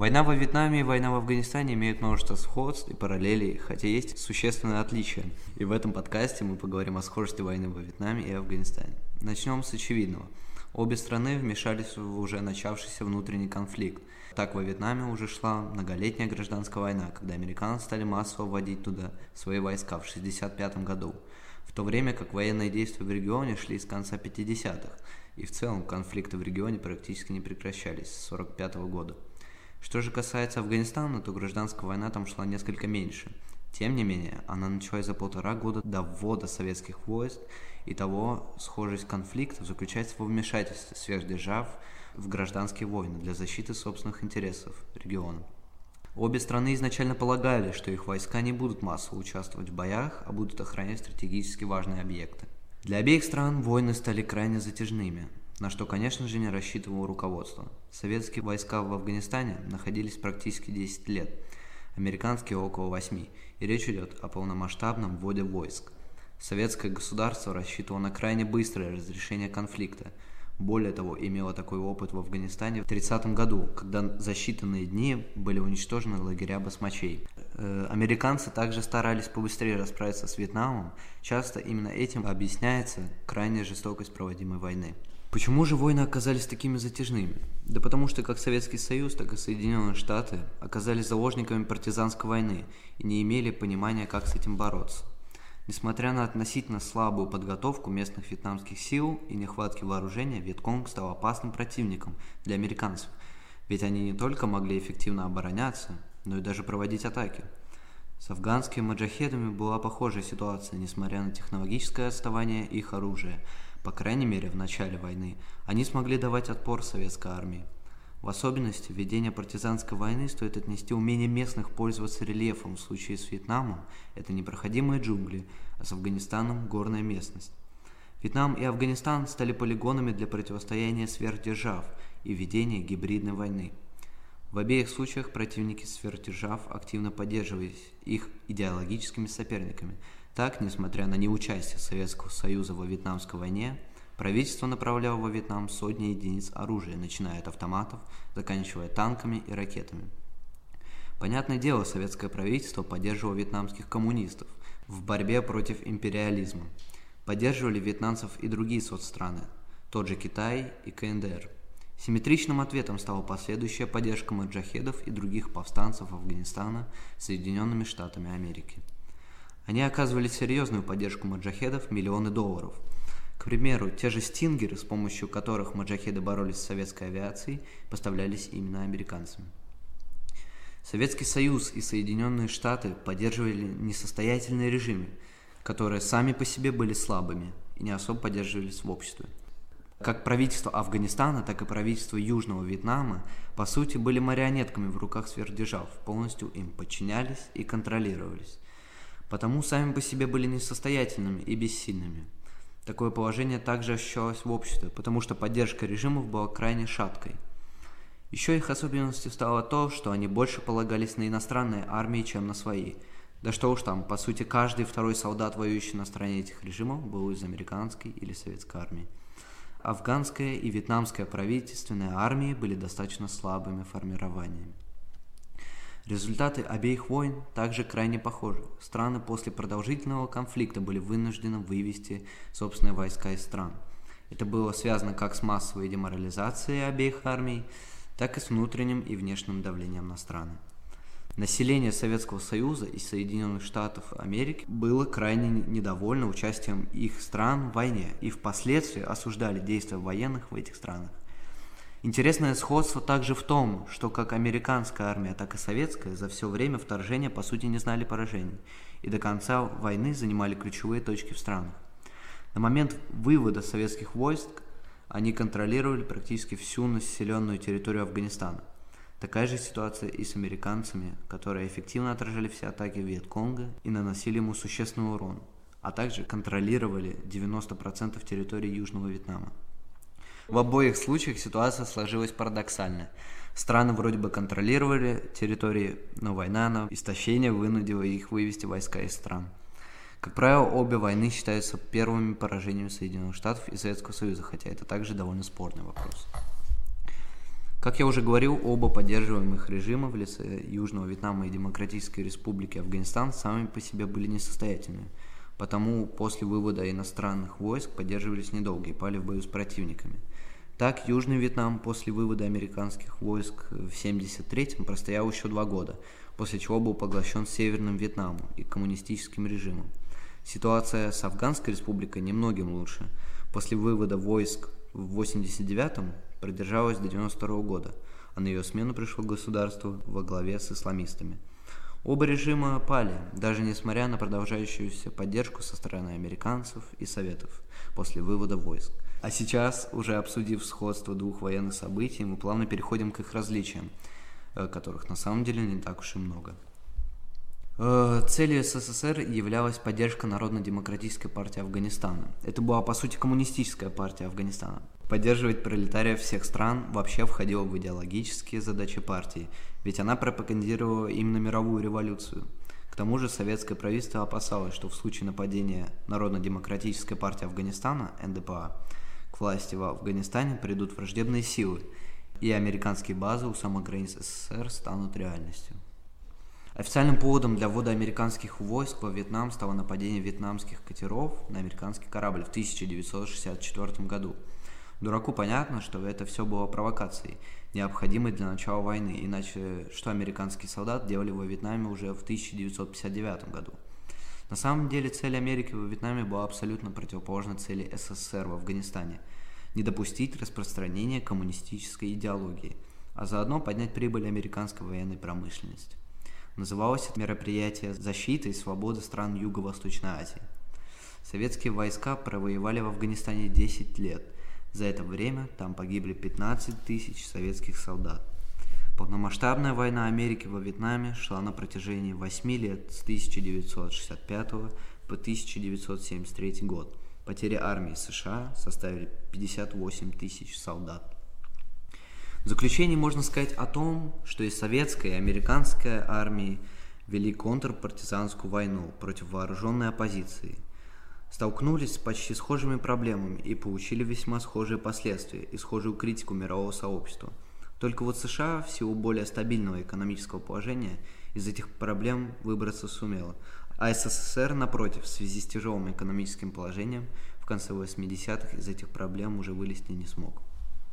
Война во Вьетнаме и война в Афганистане имеют множество сходств и параллелей, хотя есть существенные отличия. И в этом подкасте мы поговорим о схожести войны во Вьетнаме и Афганистане. Начнем с очевидного. Обе страны вмешались в уже начавшийся внутренний конфликт. Так во Вьетнаме уже шла многолетняя гражданская война, когда американцы стали массово вводить туда свои войска в 1965 году, в то время как военные действия в регионе шли с конца 50-х, и в целом конфликты в регионе практически не прекращались с 1945 года. Что же касается Афганистана, то гражданская война там шла несколько меньше. Тем не менее, она началась за полтора года до ввода советских войск, и того схожесть конфликтов заключается во вмешательстве сверхдержав в гражданские войны для защиты собственных интересов региона. Обе страны изначально полагали, что их войска не будут массово участвовать в боях, а будут охранять стратегически важные объекты. Для обеих стран войны стали крайне затяжными, на что, конечно же, не рассчитывало руководство. Советские войска в Афганистане находились практически 10 лет, американские около 8, и речь идет о полномасштабном вводе войск. Советское государство рассчитывало на крайне быстрое разрешение конфликта. Более того, имело такой опыт в Афганистане в 30 году, когда за считанные дни были уничтожены лагеря басмачей. Э, американцы также старались побыстрее расправиться с Вьетнамом, часто именно этим объясняется крайняя жестокость проводимой войны. Почему же войны оказались такими затяжными? Да потому что как Советский Союз, так и Соединенные Штаты оказались заложниками партизанской войны и не имели понимания, как с этим бороться. Несмотря на относительно слабую подготовку местных вьетнамских сил и нехватки вооружения, Вьетконг стал опасным противником для американцев, ведь они не только могли эффективно обороняться, но и даже проводить атаки. С афганскими маджахедами была похожая ситуация, несмотря на технологическое отставание их оружия – по крайней мере в начале войны, они смогли давать отпор советской армии. В особенности ведение партизанской войны стоит отнести умение местных пользоваться рельефом. В случае с Вьетнамом это непроходимые джунгли, а с Афганистаном горная местность. Вьетнам и Афганистан стали полигонами для противостояния сверхдержав и ведения гибридной войны. В обеих случаях противники сверхдержав активно поддерживались их идеологическими соперниками – так, несмотря на неучастие Советского Союза во Вьетнамской войне, правительство направляло во Вьетнам сотни единиц оружия, начиная от автоматов, заканчивая танками и ракетами. Понятное дело, советское правительство поддерживало вьетнамских коммунистов в борьбе против империализма. Поддерживали вьетнамцев и другие соцстраны, тот же Китай и КНДР. Симметричным ответом стала последующая поддержка маджахедов и других повстанцев Афганистана Соединенными Штатами Америки. Они оказывали серьезную поддержку маджахедов миллионы долларов. К примеру, те же «Стингеры», с помощью которых маджахеды боролись с советской авиацией, поставлялись именно американцами. Советский Союз и Соединенные Штаты поддерживали несостоятельные режимы, которые сами по себе были слабыми и не особо поддерживались в обществе. Как правительство Афганистана, так и правительство Южного Вьетнама, по сути, были марионетками в руках сверхдержав, полностью им подчинялись и контролировались потому сами по себе были несостоятельными и бессильными. Такое положение также ощущалось в обществе, потому что поддержка режимов была крайне шаткой. Еще их особенностью стало то, что они больше полагались на иностранные армии, чем на свои. Да что уж там, по сути, каждый второй солдат, воюющий на стороне этих режимов, был из американской или советской армии. Афганская и вьетнамская правительственные армии были достаточно слабыми формированиями. Результаты обеих войн также крайне похожи. Страны после продолжительного конфликта были вынуждены вывести собственные войска из стран. Это было связано как с массовой деморализацией обеих армий, так и с внутренним и внешним давлением на страны. Население Советского Союза и Соединенных Штатов Америки было крайне недовольно участием их стран в войне и впоследствии осуждали действия военных в этих странах. Интересное сходство также в том, что как американская армия, так и советская за все время вторжения по сути не знали поражений и до конца войны занимали ключевые точки в странах. На момент вывода советских войск они контролировали практически всю населенную территорию Афганистана. Такая же ситуация и с американцами, которые эффективно отражали все атаки Вьетконга и наносили ему существенный урон, а также контролировали 90% территории Южного Вьетнама. В обоих случаях ситуация сложилась парадоксально. Страны вроде бы контролировали территории, но война на истощение вынудила их вывести войска из стран. Как правило, обе войны считаются первыми поражениями Соединенных Штатов и Советского Союза, хотя это также довольно спорный вопрос. Как я уже говорил, оба поддерживаемых режима в лице Южного Вьетнама и Демократической Республики Афганистан сами по себе были несостоятельными, потому после вывода иностранных войск поддерживались недолго и пали в бою с противниками. Так, Южный Вьетнам после вывода американских войск в 1973-м простоял еще два года, после чего был поглощен Северным Вьетнамом и коммунистическим режимом. Ситуация с Афганской республикой немногим лучше. После вывода войск в 89-м продержалась до 92 года, а на ее смену пришло государство во главе с исламистами. Оба режима пали, даже несмотря на продолжающуюся поддержку со стороны американцев и советов после вывода войск. А сейчас, уже обсудив сходство двух военных событий, мы плавно переходим к их различиям, э, которых на самом деле не так уж и много. Э, целью СССР являлась поддержка Народно-демократической партии Афганистана. Это была, по сути, коммунистическая партия Афганистана. Поддерживать пролетариев всех стран вообще входило в идеологические задачи партии, ведь она пропагандировала именно мировую революцию. К тому же советское правительство опасалось, что в случае нападения Народно-демократической партии Афганистана, НДПА, власти в Афганистане придут враждебные силы, и американские базы у самых границ СССР станут реальностью. Официальным поводом для ввода американских войск во Вьетнам стало нападение вьетнамских катеров на американский корабль в 1964 году – Дураку понятно, что это все было провокацией, необходимой для начала войны, иначе что американские солдаты делали во Вьетнаме уже в 1959 году. На самом деле цель Америки во Вьетнаме была абсолютно противоположна цели СССР в Афганистане – не допустить распространения коммунистической идеологии, а заодно поднять прибыль американской военной промышленности. Называлось это мероприятие «Защита и свобода стран Юго-Восточной Азии». Советские войска провоевали в Афганистане 10 лет – за это время там погибли 15 тысяч советских солдат. Полномасштабная война Америки во Вьетнаме шла на протяжении 8 лет с 1965 по 1973 год. Потери армии США составили 58 тысяч солдат. В заключение можно сказать о том, что и советская, и американская армии вели контрпартизанскую войну против вооруженной оппозиции – столкнулись с почти схожими проблемами и получили весьма схожие последствия и схожую критику мирового сообщества. Только вот США в силу более стабильного экономического положения из этих проблем выбраться сумела, а СССР, напротив, в связи с тяжелым экономическим положением, в конце 80-х из этих проблем уже вылезти не смог.